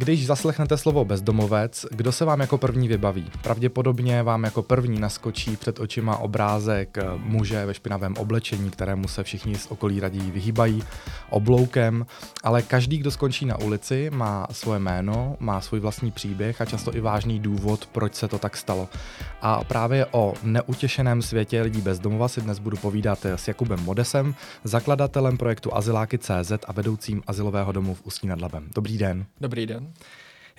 Když zaslechnete slovo bezdomovec, kdo se vám jako první vybaví? Pravděpodobně vám jako první naskočí před očima obrázek muže ve špinavém oblečení, kterému se všichni z okolí radí vyhýbají, obloukem, ale každý, kdo skončí na ulici, má svoje jméno, má svůj vlastní příběh a často i vážný důvod, proč se to tak stalo. A právě o neutěšeném světě lidí bezdomova si dnes budu povídat s Jakubem Modesem, zakladatelem projektu Azyláky.cz a vedoucím azylového domu v Ústí nad Labem. Dobrý den. Dobrý den.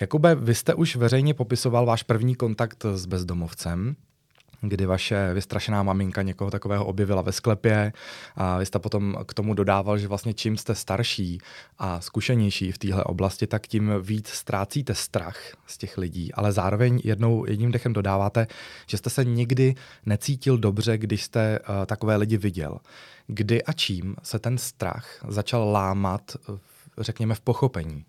Jakube, vy jste už veřejně popisoval váš první kontakt s bezdomovcem, kdy vaše vystrašená maminka někoho takového objevila ve sklepě a vy jste potom k tomu dodával, že vlastně čím jste starší a zkušenější v téhle oblasti, tak tím víc ztrácíte strach z těch lidí, ale zároveň jednou jedním dechem dodáváte, že jste se nikdy necítil dobře, když jste uh, takové lidi viděl. Kdy a čím se ten strach začal lámat, řekněme, v pochopení?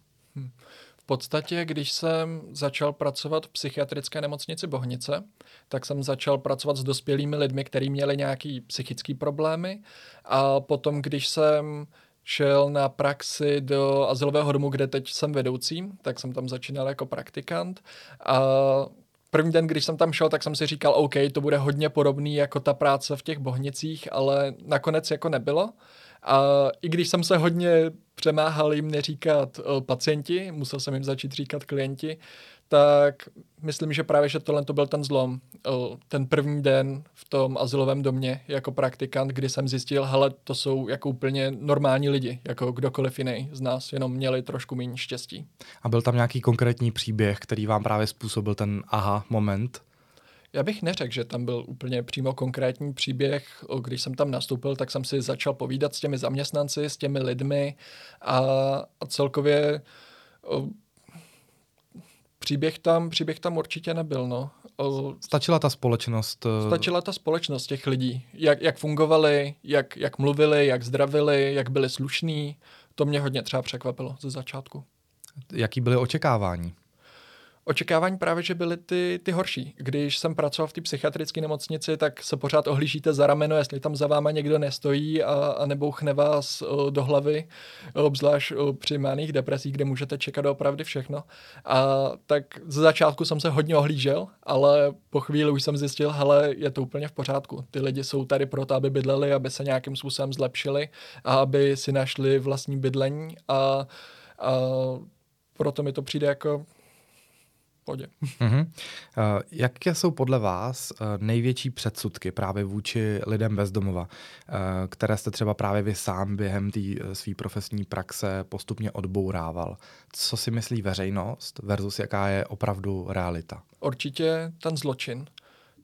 V podstatě, když jsem začal pracovat v psychiatrické nemocnici Bohnice, tak jsem začal pracovat s dospělými lidmi, kteří měli nějaké psychické problémy. A potom, když jsem šel na praxi do azylového domu, kde teď jsem vedoucí, tak jsem tam začínal jako praktikant. A první den, když jsem tam šel, tak jsem si říkal, OK, to bude hodně podobný jako ta práce v těch bohnicích, ale nakonec jako nebylo. A i když jsem se hodně přemáhal jim neříkat uh, pacienti, musel jsem jim začít říkat klienti, tak myslím, že právě, že tohle to byl ten zlom. Uh, ten první den v tom asilovém domě jako praktikant, kdy jsem zjistil, hele, to jsou jako úplně normální lidi, jako kdokoliv jiný z nás, jenom měli trošku méně štěstí. A byl tam nějaký konkrétní příběh, který vám právě způsobil ten aha moment? Já bych neřekl, že tam byl úplně přímo konkrétní příběh. Když jsem tam nastoupil, tak jsem si začal povídat s těmi zaměstnanci, s těmi lidmi a, a celkově o, příběh tam, příběh tam určitě nebyl. No. O, Stačila ta společnost? E, Stačila ta společnost těch lidí. Jak, jak fungovali, jak, jak mluvili, jak zdravili, jak byli slušní. To mě hodně třeba překvapilo ze začátku. Jaký byly očekávání? Očekávání právě, že byly ty, ty horší. Když jsem pracoval v té psychiatrické nemocnici, tak se pořád ohlížíte za rameno, jestli tam za váma někdo nestojí a, a nebouchne vás o, do hlavy, obzvlášť při máných depresích, kde můžete čekat opravdu všechno. A tak ze začátku jsem se hodně ohlížel, ale po chvíli už jsem zjistil, hele, je to úplně v pořádku. Ty lidi jsou tady proto, aby bydleli, aby se nějakým způsobem zlepšili a aby si našli vlastní bydlení a, a proto mi to přijde jako pohodě. Uh-huh. Uh, jaké jsou podle vás uh, největší předsudky právě vůči lidem bezdomova, uh, které jste třeba právě vy sám během té své profesní praxe postupně odbourával? Co si myslí veřejnost versus jaká je opravdu realita? Určitě ten zločin.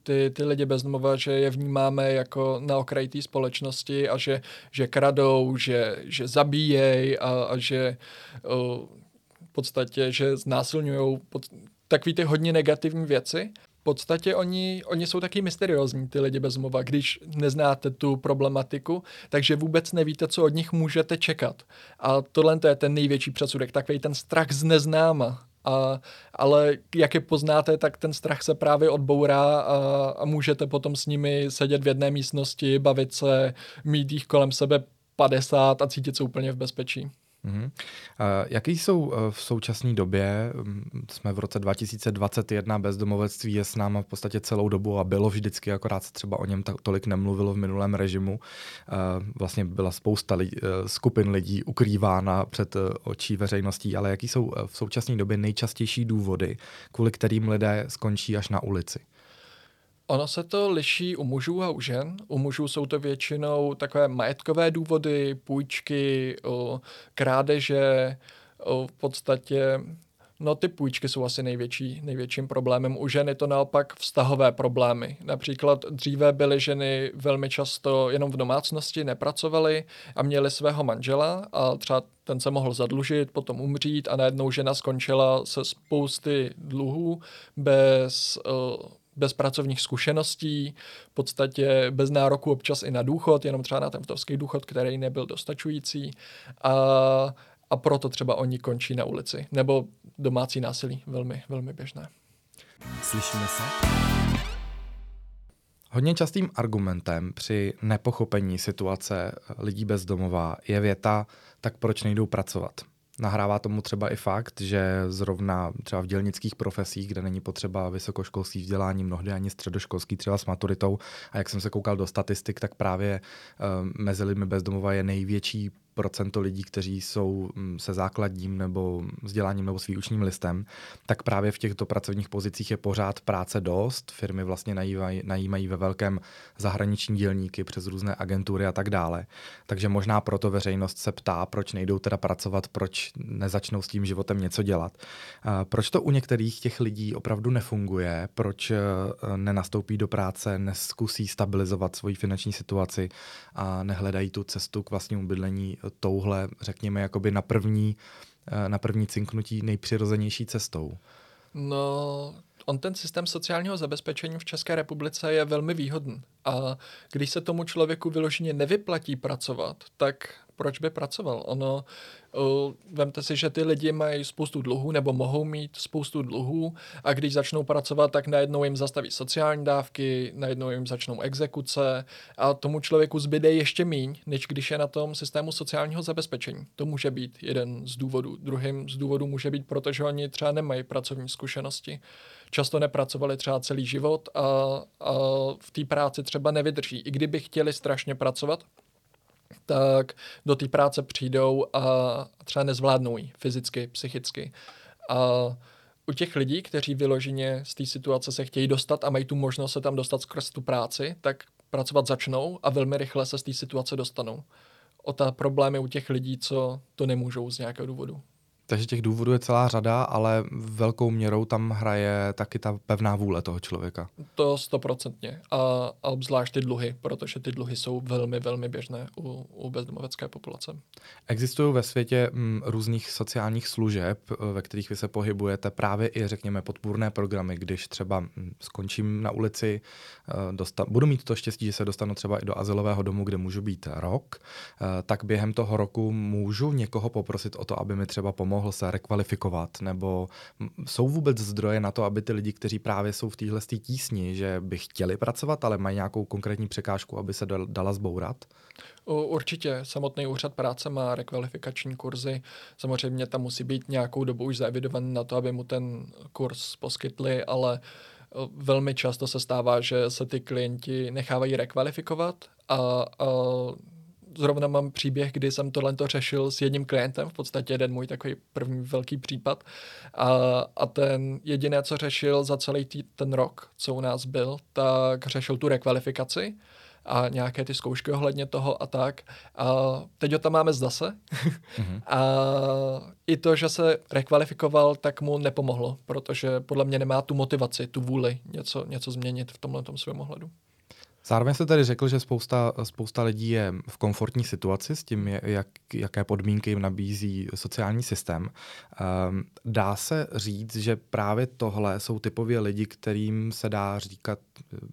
Ty, ty lidi bezdomova, že je vnímáme jako na okraji té společnosti a že, že kradou, že, že zabíjejí a, a že uh, v podstatě, že znásilňují takový ty hodně negativní věci. V podstatě oni, oni jsou taky mysteriózní, ty lidi bez mova, když neznáte tu problematiku, takže vůbec nevíte, co od nich můžete čekat. A tohle to je ten největší předsudek, takový ten strach z neznáma. A, ale jak je poznáte, tak ten strach se právě odbourá a, a můžete potom s nimi sedět v jedné místnosti, bavit se, mít jich kolem sebe 50 a cítit se úplně v bezpečí. Mm-hmm. Jaký jsou uh, v současné době, jsme v roce 2021, bezdomovectví je s náma v podstatě celou dobu a bylo vždycky, akorát se třeba o něm ta, tolik nemluvilo v minulém režimu. Uh, vlastně byla spousta li, uh, skupin lidí ukrývána před očí veřejností, ale jaký jsou v současné době nejčastější důvody, kvůli kterým lidé skončí až na ulici? Ono se to liší u mužů a u žen. U mužů jsou to většinou takové majetkové důvody, půjčky, krádeže, v podstatě No ty půjčky jsou asi největší, největším problémem. U žen je to naopak vztahové problémy. Například dříve byly ženy velmi často jenom v domácnosti, nepracovaly a měly svého manžela a třeba ten se mohl zadlužit, potom umřít a najednou žena skončila se spousty dluhů bez uh, bez pracovních zkušeností, v podstatě bez nároku občas i na důchod, jenom třeba na ten vdovský důchod, který nebyl dostačující. A, a proto třeba oni končí na ulici. Nebo domácí násilí, velmi, velmi běžné. Slyšíme se? Hodně častým argumentem při nepochopení situace lidí bezdomová je věta, tak proč nejdou pracovat? Nahrává tomu třeba i fakt, že zrovna třeba v dělnických profesích, kde není potřeba vysokoškolský vzdělání, mnohdy ani středoškolský, třeba s maturitou, a jak jsem se koukal do statistik, tak právě uh, mezi lidmi bezdomova je největší procento lidí, kteří jsou mm, se základním nebo vzděláním nebo s výučním listem, tak právě v těchto pracovních pozicích je pořád práce dost. Firmy vlastně najímají, najímají ve velkém zahraniční dělníky přes různé agentury a tak dále. Takže možná proto veřejnost se ptá, proč nejdou teda pracovat, proč nezačnou s tím životem něco dělat. Proč to u některých těch lidí opravdu nefunguje, proč e, nenastoupí do práce, neskusí stabilizovat svoji finanční situaci a nehledají tu cestu k vlastnímu bydlení touhle, řekněme, jakoby na první, eh, na první cinknutí nejpřirozenější cestou? No, on ten systém sociálního zabezpečení v České republice je velmi výhodný. A když se tomu člověku vyloženě nevyplatí pracovat, tak proč by pracoval? Ono, uh, vemte si, že ty lidi mají spoustu dluhů nebo mohou mít spoustu dluhů a když začnou pracovat, tak najednou jim zastaví sociální dávky, najednou jim začnou exekuce a tomu člověku zbyde ještě míň, než když je na tom systému sociálního zabezpečení. To může být jeden z důvodů. Druhým z důvodů může být, protože oni třeba nemají pracovní zkušenosti. Často nepracovali třeba celý život a, a v té práci třeba nevydrží. I kdyby chtěli strašně pracovat, tak do té práce přijdou a třeba nezvládnou ji fyzicky, psychicky. A u těch lidí, kteří vyloženě z té situace se chtějí dostat a mají tu možnost se tam dostat skrz tu práci, tak pracovat začnou a velmi rychle se z té situace dostanou. O ta problémy u těch lidí, co to nemůžou z nějakého důvodu. Takže těch důvodů je celá řada, ale velkou měrou tam hraje taky ta pevná vůle toho člověka. To stoprocentně. A, a obzvlášť ty dluhy, protože ty dluhy jsou velmi, velmi běžné u, u bezdomovecké populace. Existují ve světě m, mm, různých sociálních služeb, ve kterých vy se pohybujete, právě i, řekněme, podpůrné programy, když třeba mm, skončím na ulici, eh, dosta- budu mít to štěstí, že se dostanu třeba i do azylového domu, kde můžu být rok, eh, tak během toho roku můžu někoho poprosit o to, aby mi třeba pomohl mohl se rekvalifikovat, nebo jsou vůbec zdroje na to, aby ty lidi, kteří právě jsou v téhle tísni, že by chtěli pracovat, ale mají nějakou konkrétní překážku, aby se dala zbourat? Určitě. Samotný úřad práce má rekvalifikační kurzy. Samozřejmě tam musí být nějakou dobu už zaevidovaný na to, aby mu ten kurz poskytli, ale velmi často se stává, že se ty klienti nechávají rekvalifikovat a, a zrovna mám příběh, kdy jsem tohle to řešil s jedním klientem, v podstatě jeden můj takový první velký případ. A, a ten jediné, co řešil za celý tý, ten rok, co u nás byl, tak řešil tu rekvalifikaci a nějaké ty zkoušky ohledně toho a tak. A teď ho tam máme zase. mm-hmm. A i to, že se rekvalifikoval, tak mu nepomohlo, protože podle mě nemá tu motivaci, tu vůli něco, něco změnit v tomhle svém ohledu. Zároveň jste tady řekl, že spousta, spousta lidí je v komfortní situaci s tím, jak, jaké podmínky jim nabízí sociální systém. Um, dá se říct, že právě tohle jsou typově lidi, kterým se dá říkat,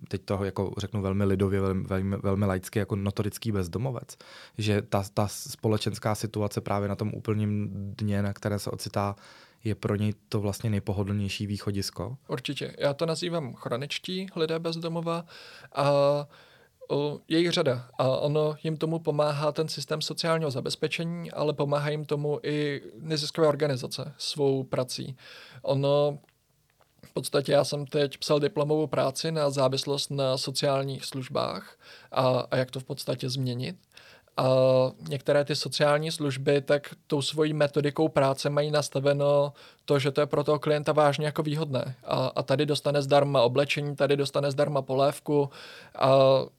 teď toho jako řeknu velmi lidově, velmi, velmi, velmi laicky, jako notorický bezdomovec. Že ta, ta společenská situace právě na tom úplným dně, na které se ocitá, je pro něj to vlastně nejpohodlnější východisko? Určitě. Já to nazývám chroničtí lidé bezdomova a je jich řada a ono jim tomu pomáhá ten systém sociálního zabezpečení, ale pomáhá jim tomu i neziskové organizace svou prací. Ono v podstatě já jsem teď psal diplomovou práci na závislost na sociálních službách a, a jak to v podstatě změnit některé ty sociální služby tak tou svojí metodikou práce mají nastaveno to, že to je pro toho klienta vážně jako výhodné. A, a tady dostane zdarma oblečení, tady dostane zdarma polévku. A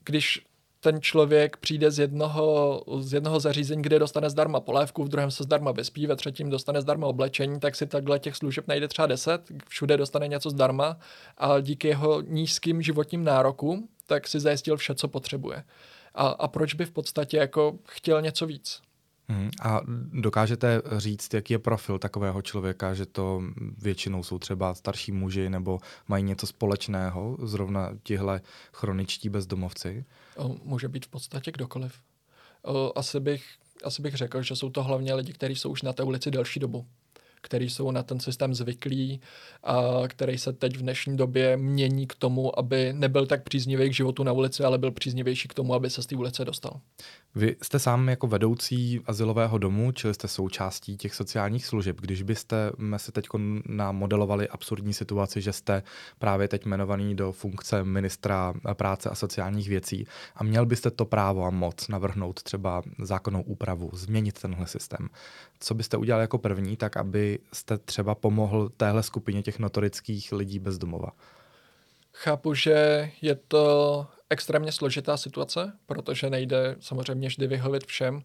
když ten člověk přijde z jednoho, z jednoho zařízení, kde dostane zdarma polévku, v druhém se zdarma vyspí, ve třetím dostane zdarma oblečení, tak si takhle těch služeb najde třeba deset, všude dostane něco zdarma. A díky jeho nízkým životním nárokům, tak si zajistil vše, co potřebuje a, a proč by v podstatě jako chtěl něco víc. Hmm. A dokážete říct, jaký je profil takového člověka, že to většinou jsou třeba starší muži nebo mají něco společného, zrovna tihle chroničtí bezdomovci? Může být v podstatě kdokoliv. Asi bych, asi bych řekl, že jsou to hlavně lidi, kteří jsou už na té ulici delší dobu. Který jsou na ten systém zvyklí a který se teď v dnešní době mění k tomu, aby nebyl tak příznivý k životu na ulici, ale byl příznivější k tomu, aby se z té ulice dostal. Vy jste sám jako vedoucí asilového domu, čili jste součástí těch sociálních služeb. Když byste se teď namodelovali absurdní situaci, že jste právě teď jmenovaný do funkce ministra práce a sociálních věcí a měl byste to právo a moc navrhnout třeba zákonnou úpravu, změnit tenhle systém, co byste udělal jako první, tak aby jste třeba pomohl téhle skupině těch notorických lidí bez domova? Chápu, že je to extrémně složitá situace, protože nejde samozřejmě vždy vyhovit všem.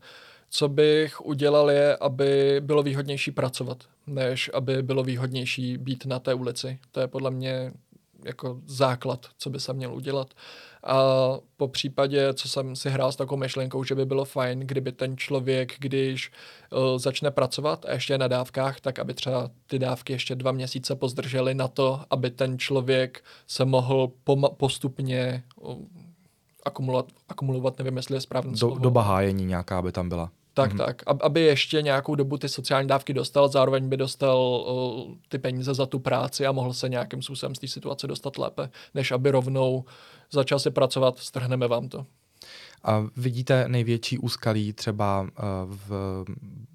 Co bych udělal je, aby bylo výhodnější pracovat, než aby bylo výhodnější být na té ulici. To je podle mě jako základ, co by se měl udělat. A po případě, co jsem si hrál s takovou myšlenkou, že by bylo fajn, kdyby ten člověk, když uh, začne pracovat a ještě na dávkách, tak aby třeba ty dávky ještě dva měsíce pozdržely na to, aby ten člověk se mohl poma- postupně uh, akumulovat, akumulovat, nevím, jestli je správně Do, doba hájení nějaká by tam byla. Tak, mm-hmm. tak. Aby ještě nějakou dobu ty sociální dávky dostal, zároveň by dostal uh, ty peníze za tu práci a mohl se nějakým způsobem z té situace dostat lépe, než aby rovnou začal si pracovat, strhneme vám to. A vidíte největší úskalí třeba uh, v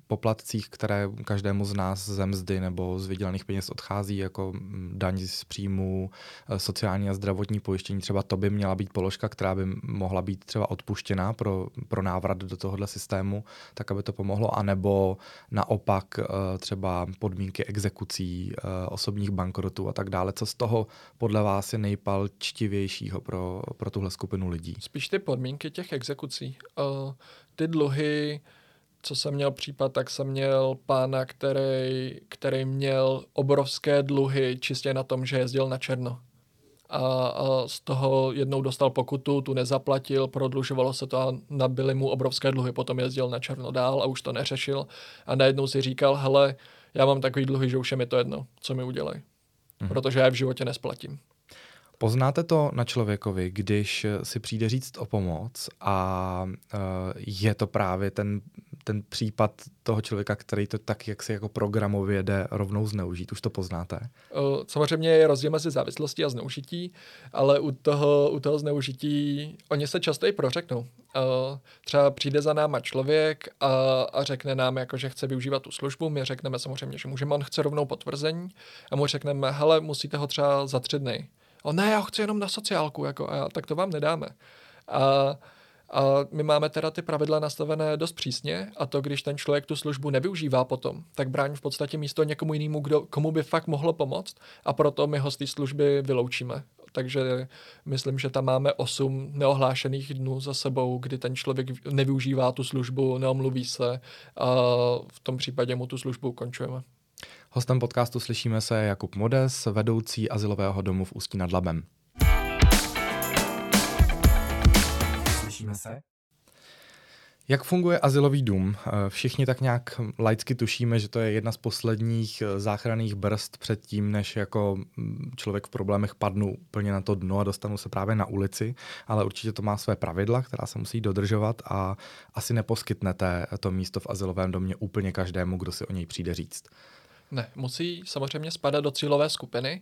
poplatcích, které každému z nás ze mzdy nebo z vydělaných peněz odchází, jako mm, daň z příjmu, e, sociální a zdravotní pojištění, třeba to by měla být položka, která by mohla být třeba odpuštěná pro, pro návrat do tohohle systému, tak aby to pomohlo, anebo naopak e, třeba podmínky exekucí, e, osobních bankrotů a tak dále. Co z toho podle vás je nejpalčtivějšího pro, pro tuhle skupinu lidí? Spíš ty podmínky těch exekucí. Uh, ty dluhy co jsem měl případ, tak jsem měl pána, který, který měl obrovské dluhy čistě na tom, že jezdil na černo. A, a z toho jednou dostal pokutu, tu nezaplatil, prodlužovalo se to a nabili mu obrovské dluhy, potom jezdil na černo dál a už to neřešil. A najednou si říkal, hele, já mám takový dluhy, že už je mi to jedno, co mi udělají. Mhm. Protože já je v životě nesplatím. Poznáte to na člověkovi, když si přijde říct o pomoc a uh, je to právě ten ten případ toho člověka, který to tak jak si jako programově jde rovnou zneužít. Už to poznáte? Samozřejmě je rozdíl mezi závislostí a zneužití, ale u toho, u toho zneužití oni se často i prořeknou. Třeba přijde za náma člověk a, a řekne nám, jako, že chce využívat tu službu, my řekneme samozřejmě, že můžeme, on chce rovnou potvrzení a mu řekneme, hele, musíte ho třeba za tři dny. On ne, já ho chci jenom na sociálku, jako, a tak to vám nedáme. A a my máme teda ty pravidla nastavené dost přísně a to, když ten člověk tu službu nevyužívá potom, tak brání v podstatě místo někomu jinému, kdo, komu by fakt mohlo pomoct a proto my ho z té služby vyloučíme. Takže myslím, že tam máme 8 neohlášených dnů za sebou, kdy ten člověk nevyužívá tu službu, neomluví se a v tom případě mu tu službu ukončujeme. Hostem podcastu slyšíme se Jakub Modes, vedoucí asilového domu v Ústí nad Labem. Těšíme se. Jak funguje asilový dům? Eh, všichni tak nějak laicky tušíme, že to je jedna z posledních eh, záchranných brzd před tím, než jako mm, člověk v problémech padnu úplně na to dno a dostanu se právě na ulici, ale určitě to má své pravidla, která se musí dodržovat a asi neposkytnete to místo v asilovém domě úplně každému, kdo si o něj přijde říct. Ne, musí samozřejmě spadat do cílové skupiny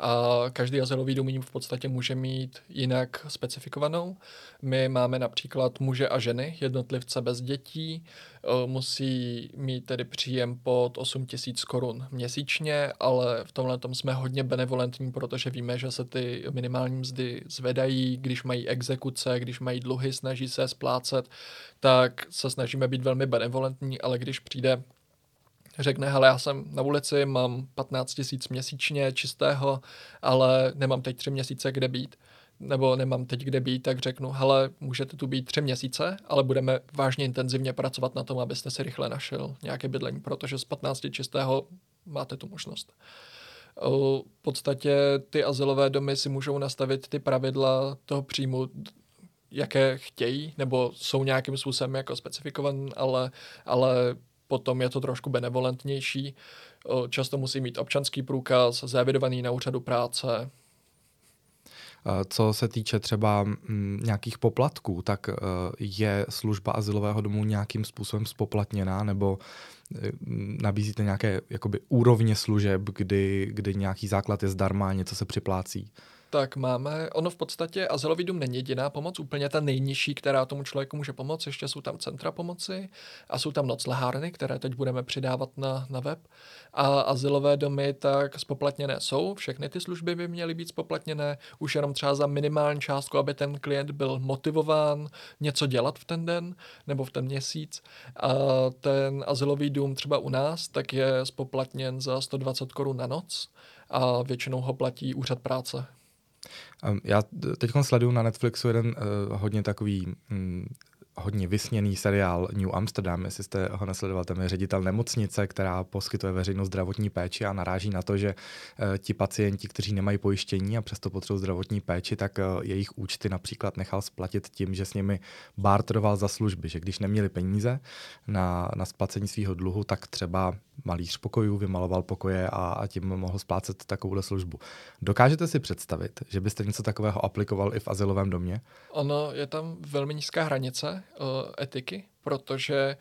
a každý azylový dům v podstatě může mít jinak specifikovanou. My máme například muže a ženy, jednotlivce bez dětí, e, musí mít tedy příjem pod 8 tisíc korun měsíčně, ale v tomhle tom jsme hodně benevolentní, protože víme, že se ty minimální mzdy zvedají, když mají exekuce, když mají dluhy, snaží se splácet, tak se snažíme být velmi benevolentní, ale když přijde řekne, hele, já jsem na ulici, mám 15 tisíc měsíčně čistého, ale nemám teď tři měsíce kde být, nebo nemám teď kde být, tak řeknu, hele, můžete tu být tři měsíce, ale budeme vážně intenzivně pracovat na tom, abyste si rychle našel nějaké bydlení, protože z 15 čistého máte tu možnost. V podstatě ty asilové domy si můžou nastavit ty pravidla toho příjmu, jaké chtějí, nebo jsou nějakým způsobem jako specifikované, ale, ale potom je to trošku benevolentnější. Často musí mít občanský průkaz, zavidovaný na úřadu práce. Co se týče třeba mm, nějakých poplatků, tak e, je služba asilového domu nějakým způsobem spoplatněná, nebo nabízíte nějaké jakoby úrovně služeb, kdy, kdy nějaký základ je zdarma, něco se připlácí? Tak máme, ono v podstatě azylový dům není jediná pomoc, úplně ta nejnižší, která tomu člověku může pomoct, ještě jsou tam centra pomoci a jsou tam noclehárny, které teď budeme přidávat na, na web. A azylové domy tak spoplatněné jsou, všechny ty služby by měly být spoplatněné, už jenom třeba za minimální částku, aby ten klient byl motivován něco dělat v ten den nebo v ten měsíc. A ten azylový dům třeba u nás tak je spoplatněn za 120 korun na noc a většinou ho platí úřad práce. Já teď sleduju na Netflixu jeden uh, hodně takový um, hodně vysněný seriál New Amsterdam, jestli jste ho nesledoval, tam je ředitel nemocnice, která poskytuje veřejnou zdravotní péči a naráží na to, že uh, ti pacienti, kteří nemají pojištění a přesto potřebují zdravotní péči, tak uh, jejich účty například nechal splatit tím, že s nimi barteroval za služby, že když neměli peníze na, na splacení svého dluhu, tak třeba malíř pokojů, vymaloval pokoje a, a tím mohl splácet takovou službu. Dokážete si představit, že byste něco takového aplikoval i v asilovém domě? Ono je tam velmi nízká hranice uh, etiky, protože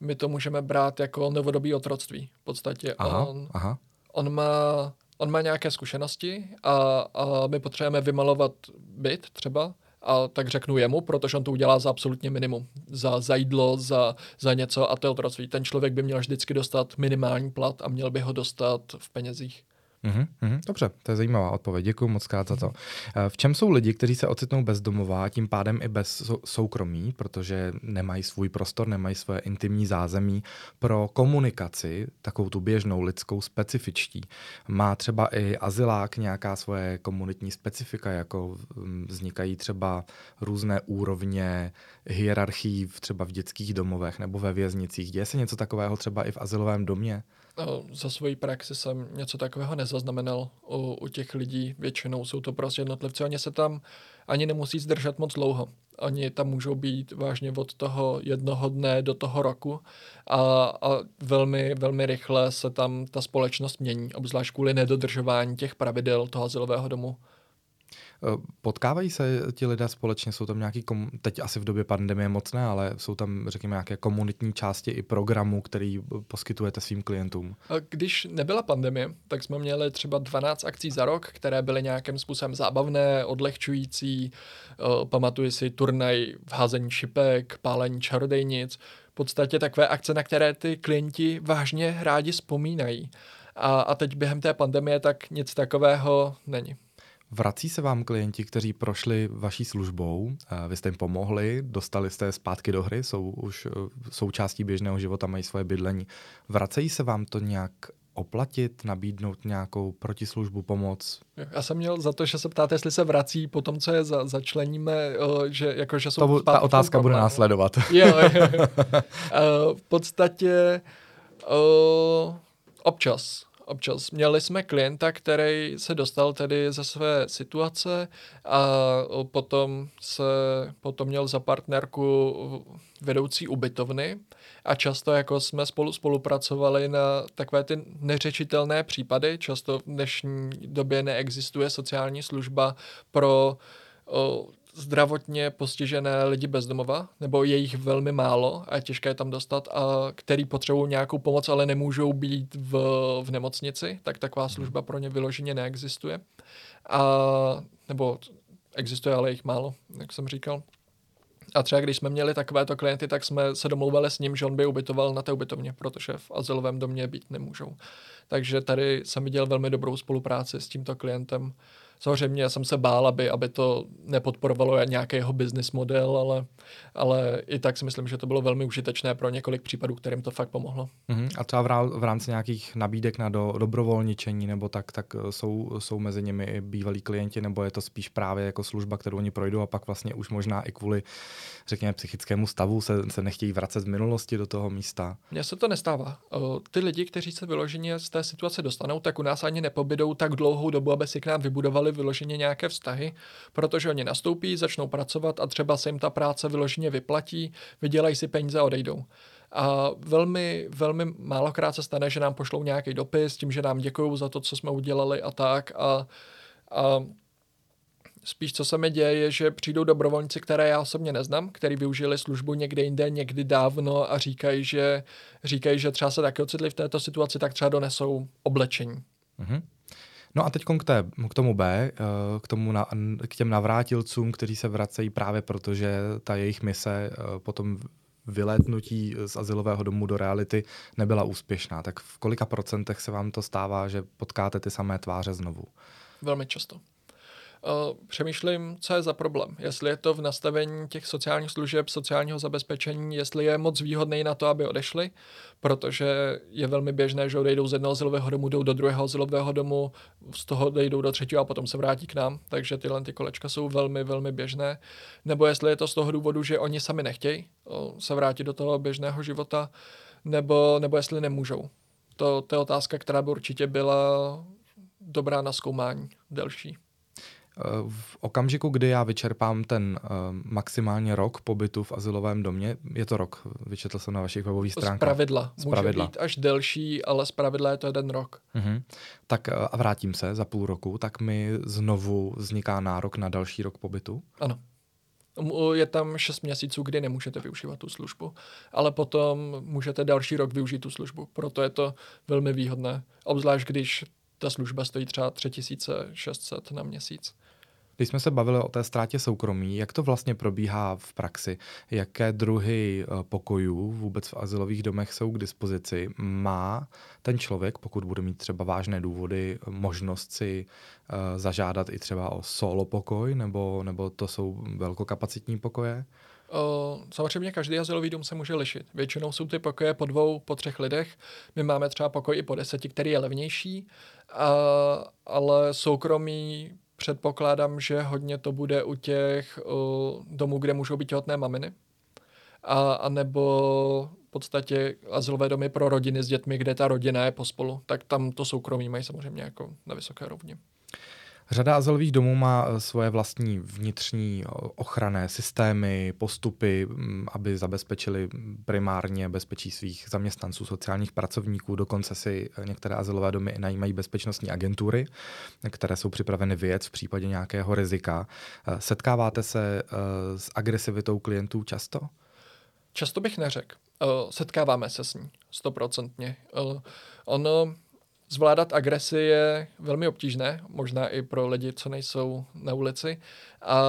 my to můžeme brát jako novodobí otroctví. V podstatě aha, on, aha. on má on má nějaké zkušenosti a, a my potřebujeme vymalovat byt třeba a tak řeknu jemu, protože on to udělá za absolutně minimum. Za, za jídlo, za, za něco a to je otroctví. Ten člověk by měl vždycky dostat minimální plat a měl by ho dostat v penězích. Mm-hmm, dobře, to je zajímavá odpověď. Děkuji moc krát za to. Eh, v čem jsou lidi, kteří se ocitnou bezdomová, tím pádem i bez soukromí, protože nemají svůj prostor, nemají své intimní zázemí pro komunikaci, takovou tu běžnou lidskou specifičtí. Má třeba i azylák nějaká svoje komunitní specifika, jako mm, vznikají třeba různé úrovně hierarchií třeba v dětských domovech nebo ve věznicích. Děje se něco takového třeba i v azylovém domě? Za svoji praxi jsem něco takového nezaznamenal u, u těch lidí. Většinou jsou to prostě jednotlivci. Oni se tam ani nemusí zdržet moc dlouho. Oni tam můžou být vážně od toho jednoho dne do toho roku a, a velmi, velmi rychle se tam ta společnost mění, obzvlášť kvůli nedodržování těch pravidel toho azylového domu. Eh, potkávají se ti lidé společně, jsou tam nějaký, kom... teď asi v době pandemie moc ne, ale jsou tam, řekněme, nějaké komunitní části i programů, který poskytujete svým klientům? Když nebyla pandemie, tak jsme měli třeba 12 akcí za rok, které byly nějakým způsobem zábavné, odlehčující. Eh, pamatuji si turnaj v házení šipek, pálení čarodejnic, v podstatě takové akce, na které ty klienti vážně rádi vzpomínají. A, a teď během té pandemie tak nic takového není. Vrací se vám klienti, kteří prošli vaší službou, vy jste jim pomohli, dostali jste zpátky do hry, jsou už e, součástí běžného života, mají svoje bydlení. Vracejí se vám to nějak oplatit, nabídnout nějakou protislužbu, pomoc? Já jsem měl za to, že se ptáte, jestli se vrací po tom, co je za, začleníme, e, že, jako, že jsou to, Ta otázka bude následovat. Jo, jo, v podstatě občas občas. Měli jsme klienta, který se dostal tedy ze své situace a potom se potom měl za partnerku vedoucí ubytovny a často jako jsme spolu spolupracovali na takové ty neřečitelné případy. Často v dnešní době neexistuje sociální služba pro zdravotně postižené lidi bezdomova, nebo je jich velmi málo a je těžké tam dostat, a který potřebují nějakou pomoc, ale nemůžou být v, v nemocnici, tak taková mhm. služba pro ně vyloženě neexistuje. A, nebo existuje, ale jich málo, jak jsem říkal. A třeba když jsme měli takovéto klienty, tak jsme se domlouvali s ním, že on by ubytoval na té ubytovně, protože v azylovém domě být nemůžou. Takže tady jsem viděl velmi dobrou spolupráci s tímto klientem. Samozřejmě jsem se bál, aby, aby to nepodporovalo nějaký jeho business model, ale, ale i tak si myslím, že to bylo velmi užitečné pro několik případů, kterým to fakt pomohlo. Uh-huh. A třeba v rámci nějakých nabídek na do, dobrovolničení nebo tak, tak eh, jsou, jsou mezi nimi i bývalí klienti, nebo je to spíš právě jako služba, kterou oni projdou a pak vlastně už možná i kvůli, řekněme, psychickému stavu se, se nechtějí vracet z minulosti do toho místa? Mně se to nestává. Ty lidi, kteří se vyloženě z té situace dostanou, tak u nás ani nepobydou tak dlouhou dobu, aby si k nám vybudovali měli vyloženě nějaké vztahy, protože oni nastoupí, začnou pracovat a třeba se jim ta práce vyloženě vyplatí, vydělají si peníze a odejdou. A velmi, velmi málokrát se stane, že nám pošlou nějaký dopis tím, že nám děkují za to, co jsme udělali a tak. A, a Spíš co se mi děje, je, že přijdou dobrovolníci, které já osobně neznám, který využili službu někde jinde, někdy dávno a říkají, že, říkají, že třeba se taky ocitli v této situaci, tak třeba donesou oblečení. Mm-hmm. No a teď k, té, k tomu B, eh, k, tomu na, k těm navrátilcům, kteří se vracejí právě proto, že ta jejich mise eh, potom vylétnutí z asilového domu do reality nebyla úspěšná. Tak v kolika procentech se vám to stává, že potkáte ty samé tváře znovu? Velmi často. Uh, přemýšlím, co je za problém. Jestli je to v nastavení těch sociálních služeb, sociálního zabezpečení, jestli je moc výhodný na to, aby odešli, protože je velmi běžné, že odejdou z jednoho zilového domu, jdou do druhého zilového domu, z toho odejdou do třetího a potom se vrátí k nám, takže tyhle ty kolečka jsou velmi, velmi běžné. Nebo jestli je to z toho důvodu, že oni sami nechtějí se vrátit do toho běžného života, nebo, nebo jestli nemůžou. To, to je otázka, která by určitě byla dobrá na zkoumání delší. V okamžiku, kdy já vyčerpám ten uh, maximálně rok pobytu v asilovém domě, je to rok, vyčetl jsem na vašich webových stránkách. Z pravidla. Může být až delší, ale z pravidla je to jeden rok. Uh-huh. Tak uh, a vrátím se za půl roku, tak mi znovu vzniká nárok na další rok pobytu? Ano. Je tam 6 měsíců, kdy nemůžete využívat tu službu, ale potom můžete další rok využít tu službu. Proto je to velmi výhodné, obzvlášť když ta služba stojí třeba 3600 na měsíc. Když jsme se bavili o té ztrátě soukromí, jak to vlastně probíhá v praxi? Jaké druhy eh, pokojů vůbec v asilových domech jsou k dispozici? Má ten člověk, pokud bude mít třeba vážné důvody, možnost si uh, zažádat i třeba o solo pokoj, nebo, nebo to jsou velkokapacitní pokoje? Uh, samozřejmě každý azylový dům se může lišit. Většinou jsou ty pokoje po dvou, po třech lidech. My máme třeba pokoj i po deseti, který je levnější, uh, ale soukromí předpokládám, že hodně to bude u těch uh, domů, kde můžou být těhotné maminy. A, a nebo v podstatě azylové domy pro rodiny s dětmi, kde ta rodina je pospolu, tak tam to soukromí mají samozřejmě jako na vysoké rovni. Řada azylových domů má eh, svoje vlastní vnitřní eh, ochranné systémy, postupy, mm, aby zabezpečili primárně bezpečí svých zaměstnanců, sociálních pracovníků. Dokonce si eh, některé azylové domy najímají bezpečnostní agentury, které jsou připraveny vyjet v případě nějakého rizika. Setkáváte se s agresivitou klientů často? Často bych neřekl. Setkáváme se s ní, stoprocentně. Ono Zvládat agresi je velmi obtížné, možná i pro lidi, co nejsou na ulici. A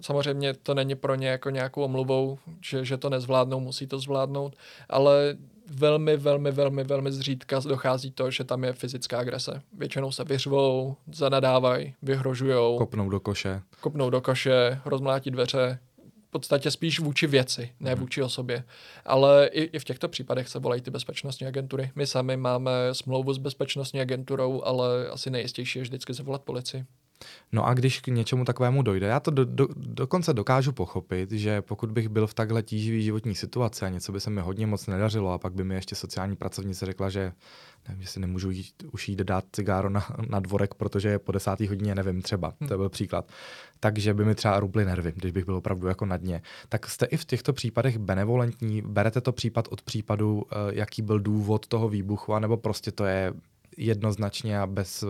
samozřejmě to není pro ně jako nějakou omluvou, že, že to nezvládnou, musí to zvládnout, ale velmi, velmi, velmi, velmi zřídka dochází to, že tam je fyzická agrese. Většinou se vyřvou, zanadávají, vyhrožujou. Kopnou do koše. Kopnou do koše, rozmlátí dveře, podstatě spíš vůči věci, ne mhm. vůči osobě. Ale i, i v těchto případech se volají ty bezpečnostní agentury. My sami máme smlouvu s bezpečnostní agenturou, ale asi nejistější je vždycky zavolat policii. No a když k něčemu takovému dojde, já to do, do, dokonce dokážu pochopit, že pokud bych byl v takhle tíživý životní situaci a něco by se mi hodně moc nedařilo a pak by mi ještě sociální pracovnice řekla, že nevím, jestli nemůžu jít, už jít dát cigáro na, na dvorek, protože je po desátý hodině, nevím, třeba, hmm. to byl příklad. Takže by mi třeba ruply nervy, když bych byl opravdu jako na dně. Tak jste i v těchto případech benevolentní, berete to případ od případu, eh, jaký byl důvod toho výbuchu, anebo prostě to je jednoznačně a bez,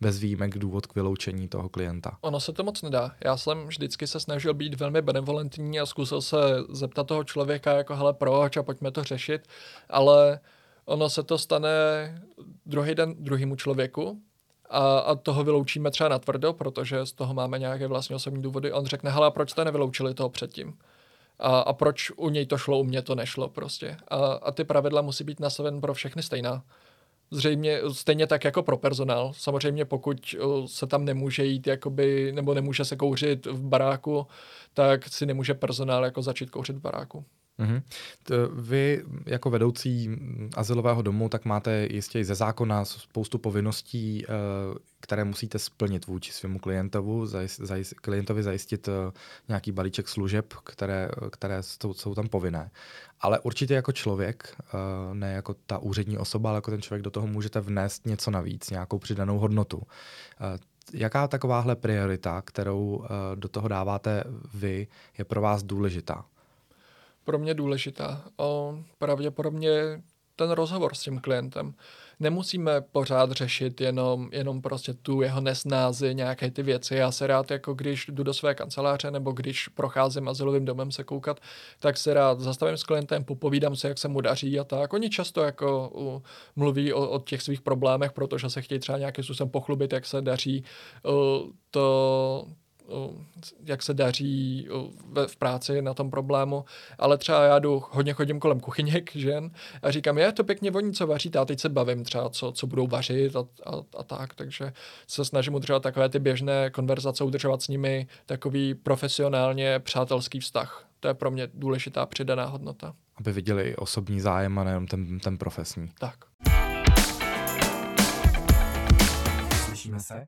bez výjimek důvod k vyloučení toho klienta. Ono se to moc nedá. Já jsem vždycky se snažil být velmi benevolentní a zkusil se zeptat toho člověka, jako hele, proč a pojďme to řešit, ale ono se to stane druhý den druhému člověku, a, a toho vyloučíme třeba na tvrdo, protože z toho máme nějaké vlastní osobní důvody. On řekne, hele, proč jste nevyloučili toho předtím? A, a proč u něj to šlo, u mě to nešlo prostě. A, a ty pravidla musí být nastaven pro všechny stejná zřejmě stejně tak jako pro personál. Samozřejmě pokud se tam nemůže jít jakoby, nebo nemůže se kouřit v baráku, tak si nemůže personál jako začít kouřit v baráku. Mm-hmm. Vy jako vedoucí azylového domu tak máte jistě i ze zákona spoustu povinností, eh, které musíte splnit vůči svému klientovu, zajist, zajist, klientovi zajistit eh, nějaký balíček služeb, které, které jsou, jsou tam povinné. Ale určitě jako člověk, eh, ne jako ta úřední osoba, ale jako ten člověk do toho můžete vnést něco navíc, nějakou přidanou hodnotu. Jaká takováhle priorita, kterou do toho dáváte vy, je pro vás důležitá? Pro mě důležitá. O, pravděpodobně ten rozhovor s tím klientem. Nemusíme pořád řešit jenom, jenom prostě tu jeho nesnázy, nějaké ty věci. Já se rád, jako když jdu do své kanceláře nebo když procházím azylovým domem se koukat, tak se rád zastavím s klientem, popovídám se, jak se mu daří a tak. Oni často jako uh, mluví o, o těch svých problémech, protože se chtějí třeba nějakým způsobem pochlubit, jak se daří uh, to, jak se daří v práci na tom problému, ale třeba já jdu, hodně chodím kolem kuchyněk žen a říkám, je to pěkně voní, co vaříte, a teď se bavím třeba, co, co budou vařit a, a, a tak, takže se snažím udržovat takové ty běžné konverzace, udržovat s nimi takový profesionálně přátelský vztah. To je pro mě důležitá přidaná hodnota. Aby viděli osobní zájem a nejenom ten, ten profesní. Tak. Slyšíme se?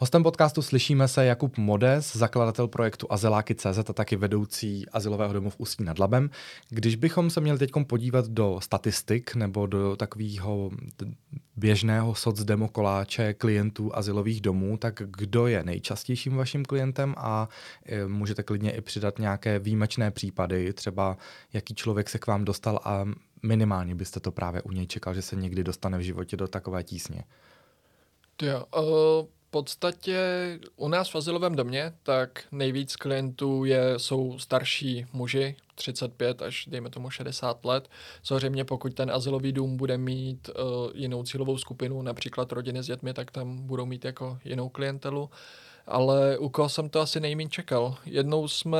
Hostem podcastu slyšíme se Jakub Modes, zakladatel projektu Azyláky.cz a taky vedoucí azylového domu v Ústí nad Labem. Když bychom se měli teď podívat do statistik nebo do takového běžného socdemokoláče klientů azylových domů, tak kdo je nejčastějším vaším klientem a e, můžete klidně i přidat nějaké výjimečné případy, třeba jaký člověk se k vám dostal a minimálně byste to právě u něj čekal, že se někdy dostane v životě do takové tísně. Jo, uh podstatě u nás v azylovém domě tak nejvíc klientů je, jsou starší muži, 35 až dejme tomu 60 let. Samozřejmě pokud ten azylový dům bude mít uh, jinou cílovou skupinu, například rodiny s dětmi, tak tam budou mít jako jinou klientelu. Ale u koho jsem to asi nejméně čekal. Jednou jsme,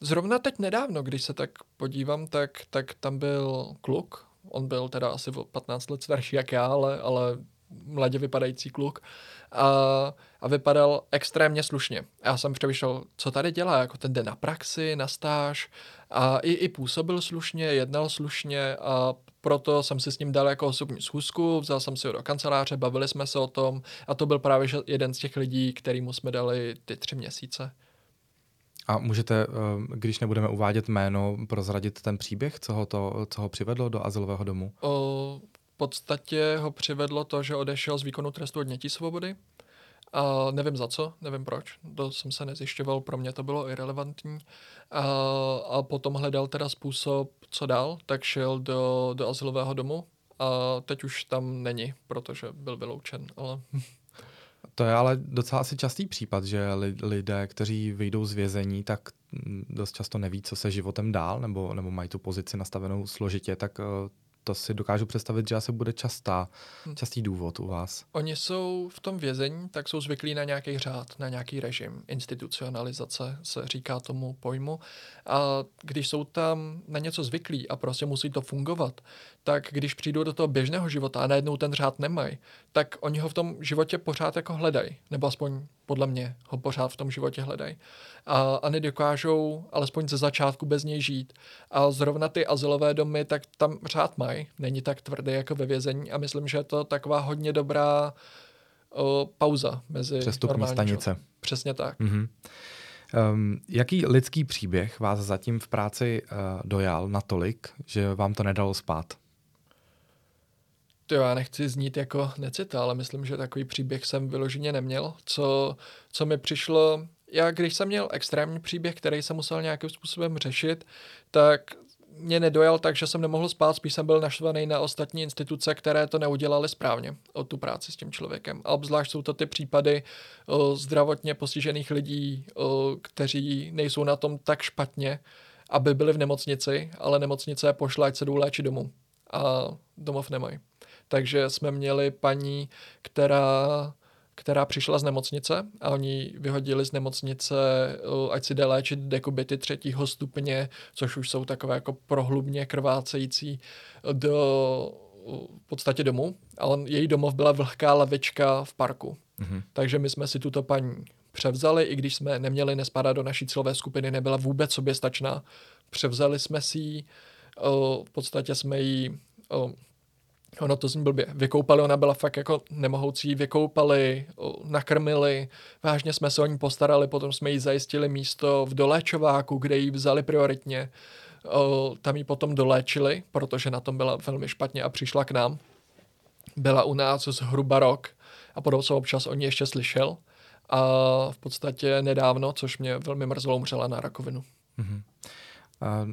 zrovna teď nedávno, když se tak podívám, tak, tak tam byl kluk, on byl teda asi 15 let starší jak já, ale, ale mladě vypadající kluk a, a vypadal extrémně slušně. Já jsem přemýšlel, co tady dělá, jako ten jde na praxi, na stáž a i, i působil slušně, jednal slušně a proto jsem si s ním dal jako osobní schůzku, vzal jsem si ho do kanceláře, bavili jsme se o tom a to byl právě jeden z těch lidí, kterýmu jsme dali ty tři měsíce. A můžete, eh, když nebudeme uvádět jméno, prozradit ten příběh, co ho, to, co ho přivedlo do azylového domu? O, podstatě ho přivedlo to, že odešel z výkonu trestu odnětí svobody. A nevím za co, nevím proč, to jsem se nezjišťoval, pro mě to bylo irrelevantní. A, a potom hledal teda způsob, co dál, tak šel do, do asilového domu a teď už tam není, protože byl vyloučen, ale... To je ale docela asi častý případ, že lidé, kteří vyjdou z vězení, tak dost často neví, co se životem dál, nebo, nebo mají tu pozici nastavenou složitě, tak eh, to si dokážu představit, že asi bude častá, hm. častý důvod u vás. Oni jsou v tom vězení, tak jsou zvyklí na nějaký řád, na nějaký režim. Institucionalizace se říká tomu pojmu. A když jsou tam na něco zvyklí a prostě musí to fungovat, tak když přijdou do toho běžného života a najednou ten řád nemají, tak oni ho v tom životě pořád jako hledají. Nebo aspoň podle mě ho pořád v tom životě hledají. A, a nedokážou alespoň ze začátku bez něj žít. A zrovna ty azylové domy, tak tam řád mají. Není tak tvrdý jako ve vězení a myslím, že je to taková hodně dobrá o, pauza mezi Přestupní stanice. Přesně tak. Mm-hmm. Um, jaký lidský příběh vás zatím v práci uh, dojal natolik, že vám to nedalo spát? To já nechci znít jako necita, ale myslím, že takový příběh jsem vyloženě neměl. Co, co mi přišlo, já když jsem měl extrémní příběh, který jsem musel nějakým způsobem řešit, tak mě nedojal tak, že jsem nemohl spát, spíš jsem byl naštvaný na ostatní instituce, které to neudělali správně o tu práci s tím člověkem. A obzvlášť jsou to ty případy o, zdravotně postižených lidí, o, kteří nejsou na tom tak špatně, aby byli v nemocnici, ale nemocnice pošla, ať se jdou léčit domů. A domov nemají. Takže jsme měli paní, která která přišla z nemocnice a oni vyhodili z nemocnice, ať si jde léčit dekubity třetího stupně, což už jsou takové jako prohlubně krvácející do v podstatě domů, ale její domov byla vlhká lavička v parku. Mm-hmm. Takže my jsme si tuto paní převzali, i když jsme neměli nespadat do naší cílové skupiny, nebyla vůbec soběstačná. Převzali jsme si ji, v podstatě jsme ji Ono to zní blbě. Vykoupali, ona byla fakt jako nemohoucí, vykoupali, nakrmili, vážně jsme se o ní postarali, potom jsme jí zajistili místo v doléčováku, kde ji vzali prioritně. Tam ji potom doléčili, protože na tom byla velmi špatně a přišla k nám. Byla u nás zhruba rok a potom jsem občas o ní ještě slyšel. A v podstatě nedávno, což mě velmi mrzelo, umřela na rakovinu. Mm-hmm. A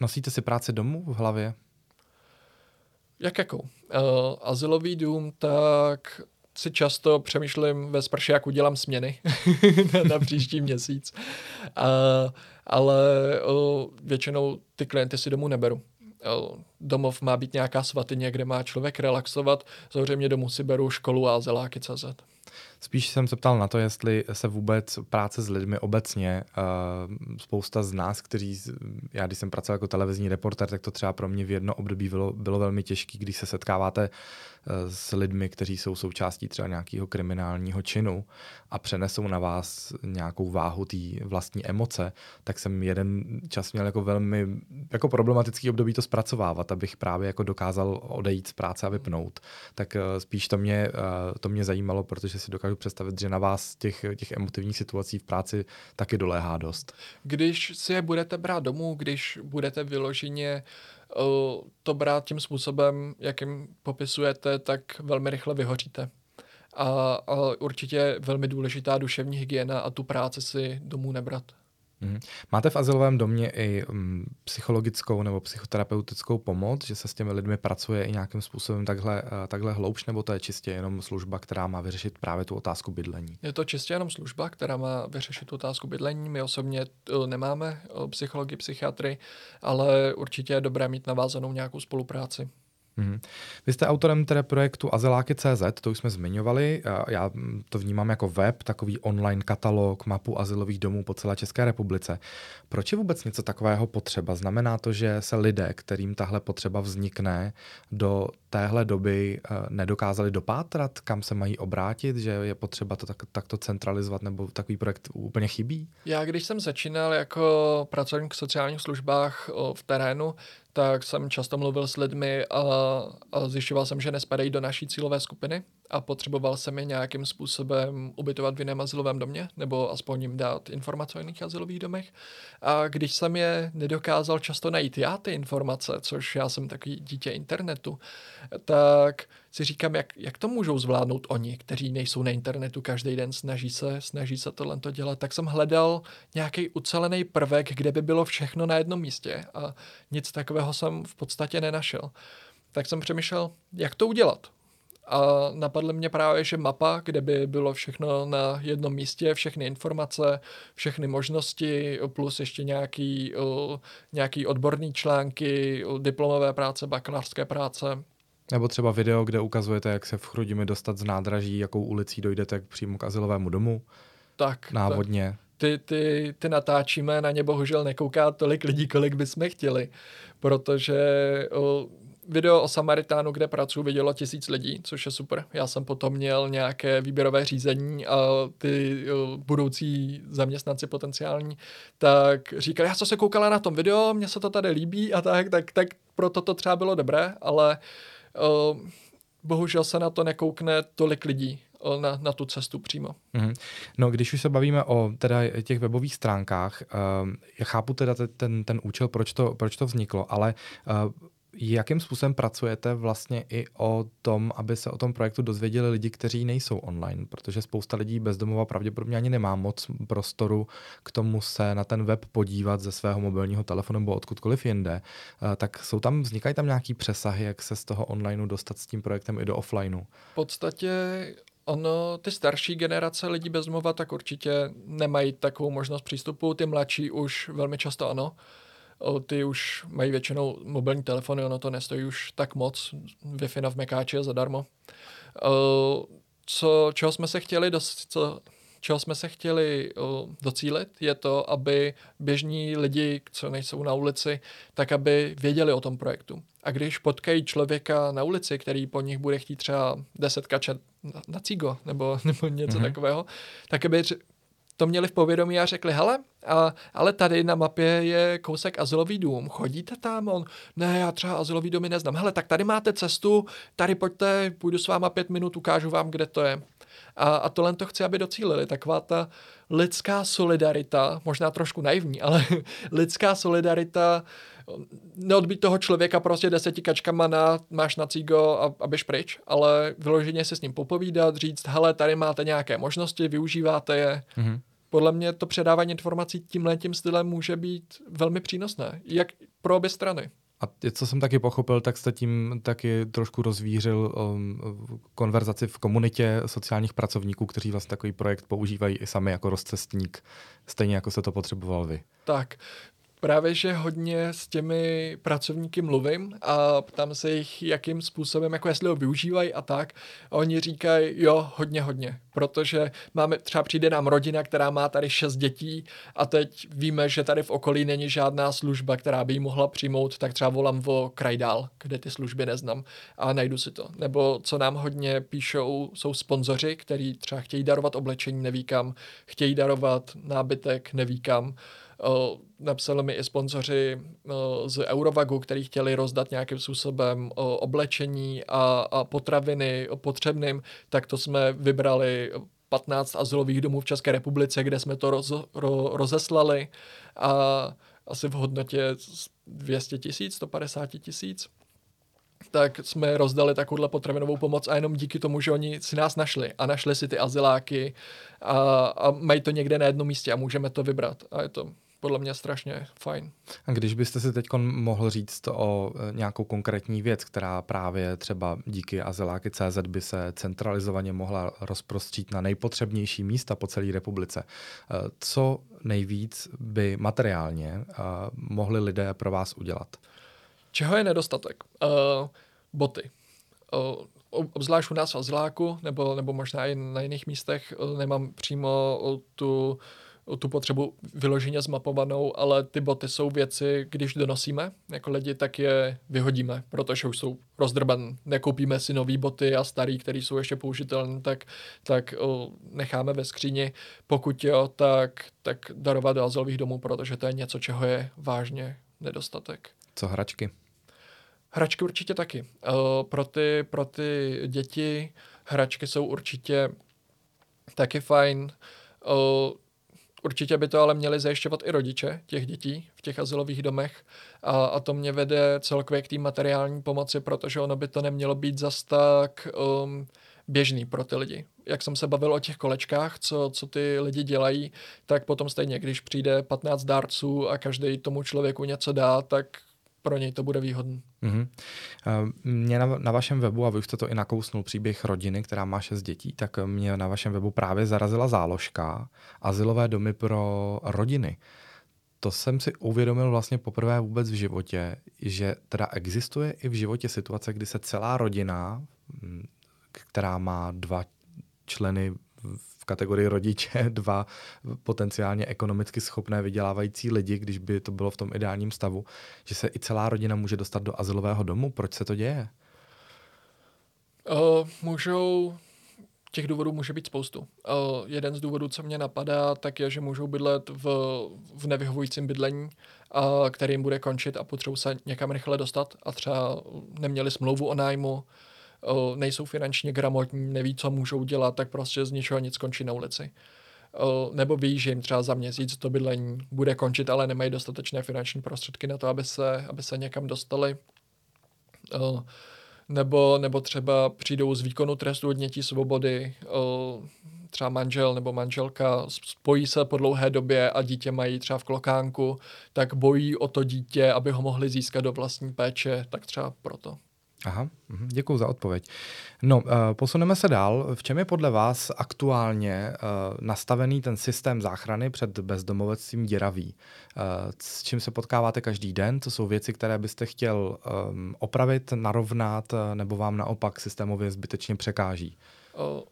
nosíte si práci domů v hlavě? Jak jakou? Uh, azylový dům, tak si často přemýšlím ve sprše, jak udělám směny na příští měsíc. Uh, ale uh, většinou ty klienty si domů neberu. Uh, domov má být nějaká svatyně, kde má člověk relaxovat. Samozřejmě domů si beru školu a zeláky CZ. Spíš jsem se ptal na to, jestli se vůbec práce s lidmi obecně, uh, spousta z nás, kteří, já když jsem pracoval jako televizní reporter, tak to třeba pro mě v jedno období bylo, bylo velmi těžké, když se setkáváte s lidmi, kteří jsou součástí třeba nějakého kriminálního činu a přenesou na vás nějakou váhu té vlastní emoce, tak jsem jeden čas měl jako velmi jako problematický období to zpracovávat, abych právě jako dokázal odejít z práce a vypnout. Tak eh, spíš to mě, eh, to mě zajímalo, protože si dokážu představit, že na vás těch, těch emotivních situací v práci taky doléhá dost. Když si je budete brát domů, když budete vyloženě to brát tím způsobem, jakým popisujete, tak velmi rychle vyhoříte. A, a určitě velmi důležitá duševní hygiena a tu práci si domů nebrat. Mm. Máte v azylovém domě i um, psychologickou nebo psychoterapeutickou pomoc, že se s těmi lidmi pracuje i nějakým způsobem takhle, uh, takhle hloubš, nebo to je čistě jenom služba, která má vyřešit právě tu otázku bydlení? Je to čistě jenom služba, která má vyřešit tu otázku bydlení. My osobně uh, nemáme uh, psychologi, psychiatry, ale určitě je dobré mít navázanou nějakou spolupráci. Mm-hmm. Vy jste autorem tedy projektu Azyláky.cz, to už jsme zmiňovali. Já to vnímám jako web, takový online katalog, mapu azylových domů po celé České republice. Proč je vůbec něco takového potřeba? Znamená to, že se lidé, kterým tahle potřeba vznikne, do téhle doby eh, nedokázali dopátrat, kam se mají obrátit, že je potřeba to tak, takto centralizovat, nebo takový projekt úplně chybí? Já, když jsem začínal jako pracovník v sociálních službách v terénu, tak jsem často mluvil s lidmi a, a zjišťoval jsem, že nespadají do naší cílové skupiny a potřeboval jsem je nějakým způsobem ubytovat v jiném azylovém domě, nebo aspoň jim dát informace o jiných azylových domech. A když jsem je nedokázal často najít já ty informace, což já jsem takový dítě internetu, tak si říkám, jak, jak to můžou zvládnout oni, kteří nejsou na internetu každý den, snaží se, snaží se tohle to dělat. Tak jsem hledal nějaký ucelený prvek, kde by bylo všechno na jednom místě a nic takového jsem v podstatě nenašel. Tak jsem přemýšlel, jak to udělat a napadly mě právě, že mapa, kde by bylo všechno na jednom místě, všechny informace, všechny možnosti, plus ještě nějaký, nějaký odborný články, diplomové práce, bakalářské práce. Nebo třeba video, kde ukazujete, jak se v Chrudimi dostat z nádraží, jakou ulicí dojdete přímo k asilovému domu. Tak. Návodně. Tak. Ty, ty, ty natáčíme, na ně bohužel nekouká tolik lidí, kolik bychom chtěli, protože o, video o Samaritánu, kde pracuji, vidělo tisíc lidí, což je super. Já jsem potom měl nějaké výběrové řízení a ty budoucí zaměstnanci potenciální, tak říkali, já jsem se koukala na tom video, mně se to tady líbí a tak, tak, tak proto to třeba bylo dobré, ale uh, bohužel se na to nekoukne tolik lidí na, na tu cestu přímo. Mm-hmm. No, když už se bavíme o teda těch webových stránkách, uh, já chápu teda ten, ten účel, proč to, proč to vzniklo, ale uh, Jakým způsobem pracujete vlastně i o tom, aby se o tom projektu dozvěděli lidi, kteří nejsou online? Protože spousta lidí bezdomova pravděpodobně ani nemá moc prostoru k tomu se na ten web podívat ze svého mobilního telefonu nebo odkudkoliv jinde. Eh, tak jsou tam, vznikají tam nějaký přesahy, jak se z toho onlineu dostat s tím projektem i do offlineu? V podstatě Ono, ty starší generace lidí bezdomova tak určitě nemají takovou možnost přístupu, ty mladší už velmi často ano ty už mají většinou mobilní telefony, ono to nestojí už tak moc, Wi-Fi v Mekáči je zadarmo. Co, čeho jsme se chtěli dost, co, čeho jsme se chtěli uh, docílit, je to, aby běžní lidi, co nejsou na ulici, tak aby věděli o tom projektu. A když potkají člověka na ulici, který po nich bude chtít třeba 10 kačet na, na cigo nebo, nebo něco mm-hmm. takového, tak aby to měli v povědomí a řekli, hele, a, ale tady na mapě je kousek azylový dům, chodíte tam? On, ne, já třeba azylový domy neznám. Hele, tak tady máte cestu, tady pojďte, půjdu s váma pět minut, ukážu vám, kde to je. A, a tohle to chci, aby docílili. Taková ta lidská solidarita, možná trošku naivní, ale lidská solidarita, neodbít toho člověka prostě deseti kačkama na, máš na cígo a, a běž pryč, ale vyloženě se s ním popovídat, říct, hele, tady máte nějaké možnosti, využíváte je. Mm-hmm. Podle mě to předávání informací tímhle tím stylem může být velmi přínosné, jak pro obě strany. A co jsem taky pochopil, tak jste tím taky trošku rozvířil um, konverzaci v komunitě sociálních pracovníků, kteří vlastně takový projekt používají i sami jako rozcestník, stejně jako se to potřeboval vy. Tak, právě, že hodně s těmi pracovníky mluvím a ptám se jich, jakým způsobem, jako jestli ho využívají a tak. A oni říkají, jo, hodně, hodně. Protože máme, třeba přijde nám rodina, která má tady šest dětí a teď víme, že tady v okolí není žádná služba, která by ji mohla přijmout, tak třeba volám o kraj dál, kde ty služby neznám a najdu si to. Nebo co nám hodně píšou, jsou sponzoři, kteří třeba chtějí darovat oblečení, neví kam, chtějí darovat nábytek, neví kam napsali mi i sponzoři z Eurovagu, kteří chtěli rozdat nějakým způsobem oblečení a, a potraviny potřebným, tak to jsme vybrali 15 azylových domů v České republice, kde jsme to roz, ro, rozeslali a asi v hodnotě 200 tisíc, 150 tisíc. Tak jsme rozdali takovouhle potravinovou pomoc a jenom díky tomu, že oni si nás našli a našli si ty azyláky a, a mají to někde na jednom místě a můžeme to vybrat. A je to podle mě strašně fajn. A když byste si teď mohl říct o e, nějakou konkrétní věc, která právě třeba díky Azyláky CZ by se centralizovaně mohla rozprostřít na nejpotřebnější místa po celé republice, e, co nejvíc by materiálně e, mohli lidé pro vás udělat? Čeho je nedostatek? Uh, boty. Uh, obzvlášť u nás v Azyláku, nebo, nebo možná i na jiných místech, nemám přímo tu tu potřebu vyloženě zmapovanou, ale ty boty jsou věci, když donosíme jako lidi, tak je vyhodíme, protože už jsou rozdrban. Nekoupíme si nový boty a starý, které jsou ještě použitelné, tak, tak o, necháme ve skříni. Pokud jo, tak, tak darovat do azylových domů, protože to je něco, čeho je vážně nedostatek. Co hračky? Hračky určitě taky. Pro, ty, pro ty děti hračky jsou určitě taky fajn. Určitě by to ale měli zajišťovat i rodiče těch dětí v těch asilových domech a, a to mě vede celkově k té materiální pomoci, protože ono by to nemělo být zas tak um, běžný pro ty lidi. Jak jsem se bavil o těch kolečkách, co, co ty lidi dělají, tak potom stejně, když přijde 15 dárců a každý tomu člověku něco dá, tak pro něj to bude výhodné. Mm-hmm. Mě na, na vašem webu, a vy už jste to i nakousnul, příběh rodiny, která má šest dětí, tak mě na vašem webu právě zarazila záložka Azylové domy pro rodiny. To jsem si uvědomil vlastně poprvé vůbec v životě, že teda existuje i v životě situace, kdy se celá rodina, která má dva členy v kategorii rodiče dva potenciálně ekonomicky schopné vydělávající lidi, když by to bylo v tom ideálním stavu, že se i celá rodina může dostat do azylového domu. Proč se to děje? Uh, můžou těch důvodů může být spoustu. Uh, jeden z důvodů, co mě napadá, tak je, že můžou bydlet v, v nevyhovujícím bydlení, uh, kterým bude končit a potřebují se někam rychle dostat a třeba neměli smlouvu o nájmu, nejsou finančně gramotní, neví, co můžou dělat, tak prostě z ničeho nic končí na ulici. Nebo ví, že jim třeba za měsíc to bydlení bude končit, ale nemají dostatečné finanční prostředky na to, aby se, aby se někam dostali. Nebo, nebo třeba přijdou z výkonu trestu odnětí svobody, třeba manžel nebo manželka spojí se po dlouhé době a dítě mají třeba v klokánku, tak bojí o to dítě, aby ho mohli získat do vlastní péče, tak třeba proto. Aha, mhm, děkuji za odpověď. No, uh, posuneme se dál. V čem je podle vás aktuálně uh, nastavený ten systém záchrany před bezdomovectvím děravý? Uh, s čím se potkáváte každý den? To jsou věci, které byste chtěl um, opravit, narovnat, nebo vám naopak systémově zbytečně překáží?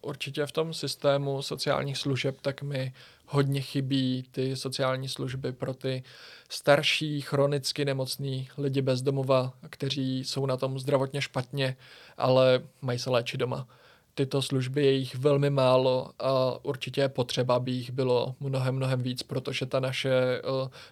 Určitě v tom systému sociálních služeb tak mi hodně chybí ty sociální služby pro ty starší, chronicky nemocný lidi bez domova, kteří jsou na tom zdravotně špatně, ale mají se léčit doma. Tyto služby je jich velmi málo a určitě je potřeba, by jich bylo mnohem, mnohem víc, protože ta naše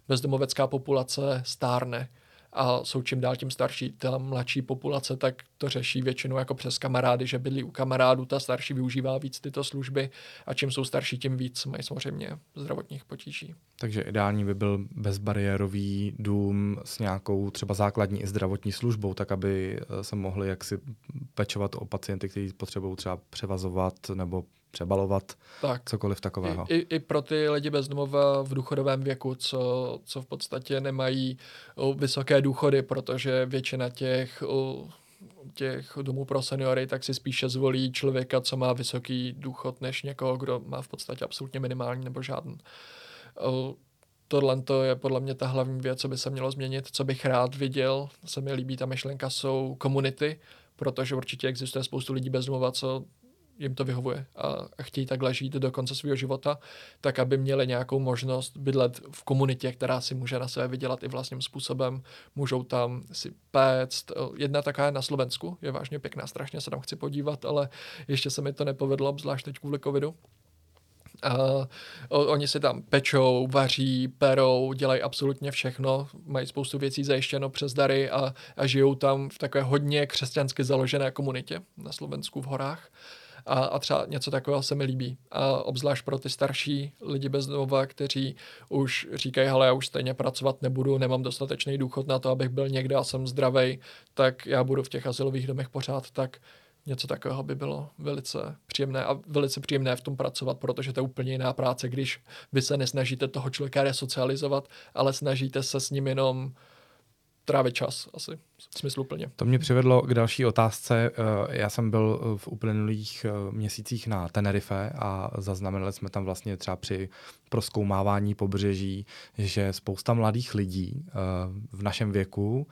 bezdomovecká populace stárne a jsou čím dál tím starší. Ta mladší populace tak to řeší většinou jako přes kamarády, že bydlí u kamarádů, ta starší využívá víc tyto služby a čím jsou starší, tím víc mají samozřejmě zdravotních potíží. Takže ideální by byl bezbariérový dům s nějakou třeba základní i zdravotní službou, tak aby eh, se mohli jaksi pečovat o pacienty, kteří potřebují třeba převazovat nebo přebalovat, tak. cokoliv takového. I, i, I pro ty lidi bezdomova v důchodovém věku, co, co v podstatě nemají vysoké důchody, protože většina těch těch domů pro seniory, tak si spíše zvolí člověka, co má vysoký důchod, než někoho, kdo má v podstatě absolutně minimální nebo žádný. Tohle to je podle mě ta hlavní věc, co by se mělo změnit, co bych rád viděl. Se mi líbí ta myšlenka, jsou komunity, protože určitě existuje spoustu lidí bez domova, co jim to vyhovuje a chtějí takhle žít do konce svého života, tak aby měli nějakou možnost bydlet v komunitě, která si může na sebe vydělat i vlastním způsobem. Můžou tam si péct. Jedna taková na Slovensku, je vážně pěkná, strašně se tam chci podívat, ale ještě se mi to nepovedlo, zvlášť teď kvůli covidu. A oni si tam pečou, vaří, perou, dělají absolutně všechno, mají spoustu věcí zajištěno přes dary a, a žijou tam v takové hodně křesťansky založené komunitě na Slovensku v horách. A, a třeba něco takového se mi líbí. A obzvlášť pro ty starší lidi bez domova, kteří už říkají, hele, já už stejně pracovat nebudu, nemám dostatečný důchod na to, abych byl někde a jsem zdravý, tak já budu v těch asilových domech pořád, tak něco takového by bylo velice příjemné a velice příjemné v tom pracovat, protože to je úplně jiná práce, když vy se nesnažíte toho člověka resocializovat, ale snažíte se s ním jenom trávit čas asi smysluplně. To mě přivedlo k další otázce. Eh, já jsem byl v uplynulých eh, měsících na Tenerife a zaznamenali jsme tam vlastně třeba při proskoumávání pobřeží, že spousta mladých lidí eh, v našem věku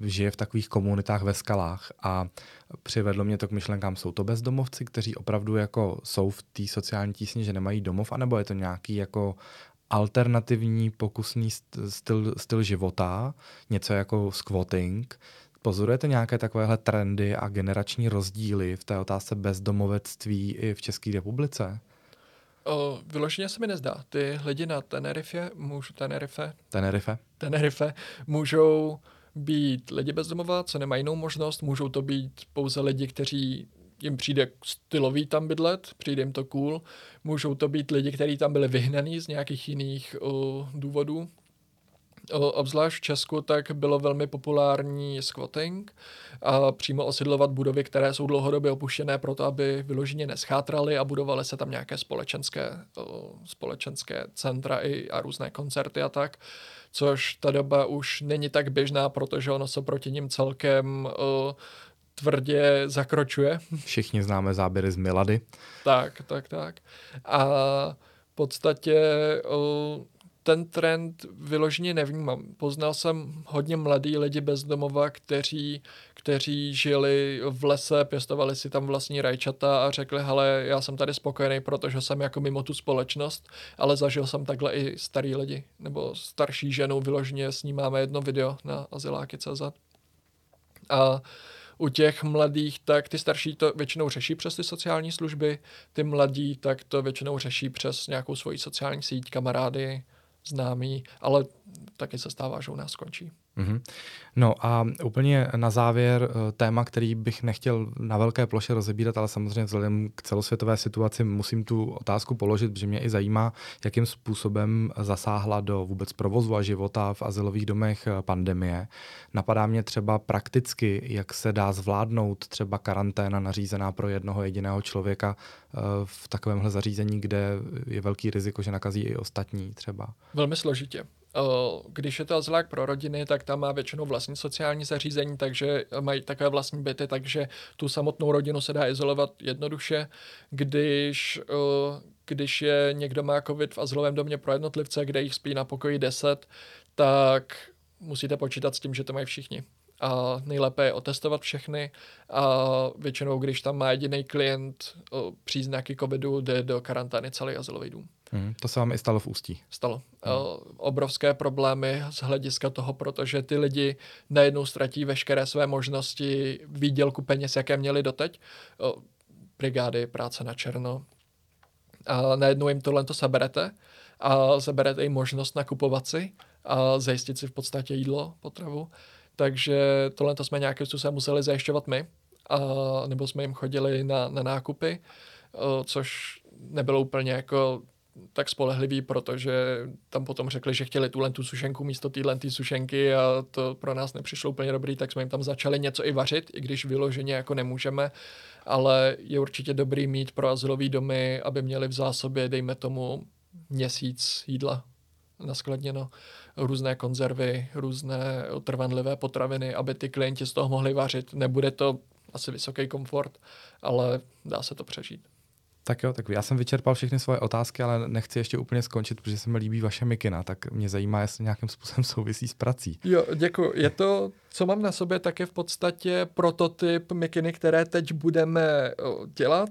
žije v takových komunitách ve skalách a přivedlo mě to k myšlenkám, jsou to bezdomovci, kteří opravdu jako jsou v té sociální tísni, že nemají domov, anebo je to nějaký jako alternativní pokusný styl, styl života, něco jako squatting. Pozorujete nějaké takovéhle trendy a generační rozdíly v té otázce bezdomovectví i v České republice? O, vyloženě se mi nezdá. Ty lidi na Tenerife, můžu Tenerife, Tenerife, Tenerife můžou být lidi bezdomová, co nemají jinou možnost, můžou to být pouze lidi, kteří jim přijde stylový tam bydlet, přijde jim to cool. Můžou to být lidi, kteří tam byli vyhnaní z nějakých jiných uh, důvodů. Uh, obzvlášť v Česku tak bylo velmi populární squatting a přímo osidlovat budovy, které jsou dlouhodobě opuštěné proto, aby vyloženě neschátraly a budovaly se tam nějaké společenské, uh, společenské centra i, a různé koncerty a tak což ta doba už není tak běžná, protože ono se proti ním celkem uh, tvrdě zakročuje. Všichni známe záběry z Milady. Tak, tak, tak. A v podstatě ten trend vyloženě nevnímám. Poznal jsem hodně mladý lidi bez domova, kteří, kteří žili v lese, pěstovali si tam vlastní rajčata a řekli, hele, já jsem tady spokojený, protože jsem jako mimo tu společnost, ale zažil jsem takhle i starý lidi, nebo starší ženu, vyloženě s ní máme jedno video na azyláky.cz. A u těch mladých, tak ty starší to většinou řeší přes ty sociální služby, ty mladí tak to většinou řeší přes nějakou svoji sociální síť, kamarády, známí, ale taky se stává, že u nás skončí. Mm-hmm. No a úplně na závěr eh, téma, který bych nechtěl na velké ploše rozebírat, ale samozřejmě vzhledem k celosvětové situaci musím tu otázku položit, protože mě i zajímá, jakým způsobem zasáhla do vůbec provozu a života v asilových domech eh, pandemie. Napadá mě třeba prakticky, jak se dá zvládnout třeba karanténa nařízená pro jednoho jediného člověka eh, v takovémhle zařízení, kde je velký riziko, že nakazí i ostatní třeba. Velmi složitě. Když je to azylák pro rodiny, tak tam má většinou vlastní sociální zařízení, takže mají takové vlastní byty, takže tu samotnou rodinu se dá izolovat jednoduše. Když, když je někdo má covid v azylovém domě pro jednotlivce, kde jich spí na pokoji 10, tak musíte počítat s tím, že to mají všichni a nejlépe je otestovat všechny a většinou, když tam má jediný klient příznaky covidu, jde do karantény celý azylový dům. Hmm, to se vám i stalo v Ústí. Stalo. Hmm. Obrovské problémy z hlediska toho, protože ty lidi najednou ztratí veškeré své možnosti výdělku peněz, jaké měli doteď. Brigády, práce na černo. A najednou jim tohle to seberete a seberete jim možnost nakupovat si a zajistit si v podstatě jídlo, potravu. Takže tohle to jsme nějakým způsobem museli zajišťovat my, a, nebo jsme jim chodili na, na nákupy, o, což nebylo úplně jako tak spolehliví, protože tam potom řekli, že chtěli tuhle tu sušenku místo téhle sušenky a to pro nás nepřišlo úplně dobrý, tak jsme jim tam začali něco i vařit, i když vyloženě jako nemůžeme, ale je určitě dobrý mít pro azylový domy, aby měli v zásobě, dejme tomu, měsíc jídla naskladněno, různé konzervy, různé trvanlivé potraviny, aby ty klienti z toho mohli vařit. Nebude to asi vysoký komfort, ale dá se to přežít. Tak jo, tak já jsem vyčerpal všechny svoje otázky, ale nechci ještě úplně skončit, protože se mi líbí vaše mikina, tak mě zajímá, jestli nějakým způsobem souvisí s prací. Jo, děkuji. Je to, co mám na sobě, tak je v podstatě prototyp mikiny, které teď budeme dělat.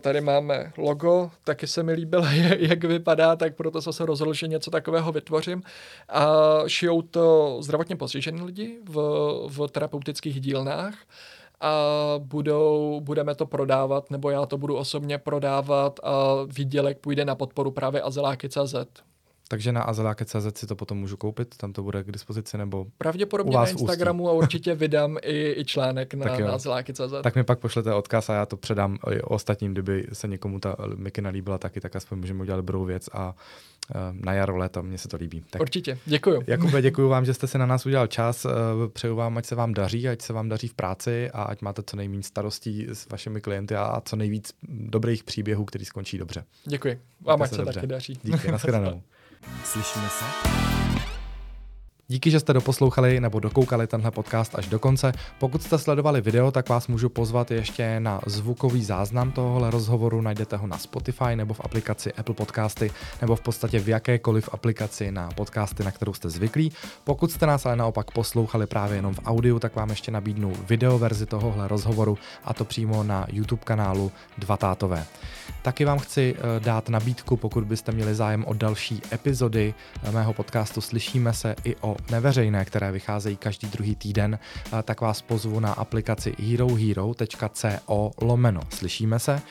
Tady máme logo, taky se mi líbilo, jak vypadá, tak proto jsem se rozhodl, že něco takového vytvořím. A šijou to zdravotně postižení lidi v, v terapeutických dílnách a budou, budeme to prodávat, nebo já to budu osobně prodávat a výdělek půjde na podporu právě azeláky.cz. Takže na azeláke.cz si to potom můžu koupit, tam to bude k dispozici, nebo Pravděpodobně na Instagramu a určitě vydám i, i článek na, na azeláky.cz. Tak mi pak pošlete odkaz a já to předám i ostatním, kdyby se někomu ta mikina líbila taky, tak aspoň můžeme udělat dobrou věc a uh, na jaro, léto, mně se to líbí. Tak, určitě, děkuji. Jakube, děkuji vám, že jste si na nás udělal čas, uh, přeju vám, ať se vám daří, ať se vám daří v práci a ať máte co nejméně starostí s vašimi klienty a, co nejvíc dobrých příběhů, který skončí dobře. Děkuji. Vám ať se, se taky daří. Díky, nashledanou. Slyšíme se? Díky, že jste doposlouchali nebo dokoukali tenhle podcast až do konce. Pokud jste sledovali video, tak vás můžu pozvat ještě na zvukový záznam tohohle rozhovoru. Najdete ho na Spotify nebo v aplikaci Apple Podcasty nebo v podstatě v jakékoliv aplikaci na podcasty, na kterou jste zvyklí. Pokud jste nás ale naopak poslouchali právě jenom v audiu, tak vám ještě nabídnu video verzi tohohle rozhovoru a to přímo na YouTube kanálu Dva tátové. Taky vám chci eh, dát nabídku, pokud byste měli zájem o další epizody eh, mého podcastu Slyšíme se i o neveřejné, které vycházejí každý druhý týden, tak vás pozvu na aplikaci herohero.co lomeno. Slyšíme se?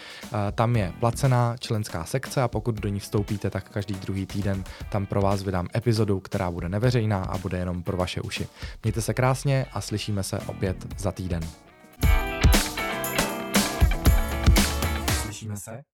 Tam je placená členská sekce a pokud do ní vstoupíte, tak každý druhý týden tam pro vás vydám epizodu, která bude neveřejná a bude jenom pro vaše uši. Mějte se krásně a slyšíme se opět za týden. Slyšíme se?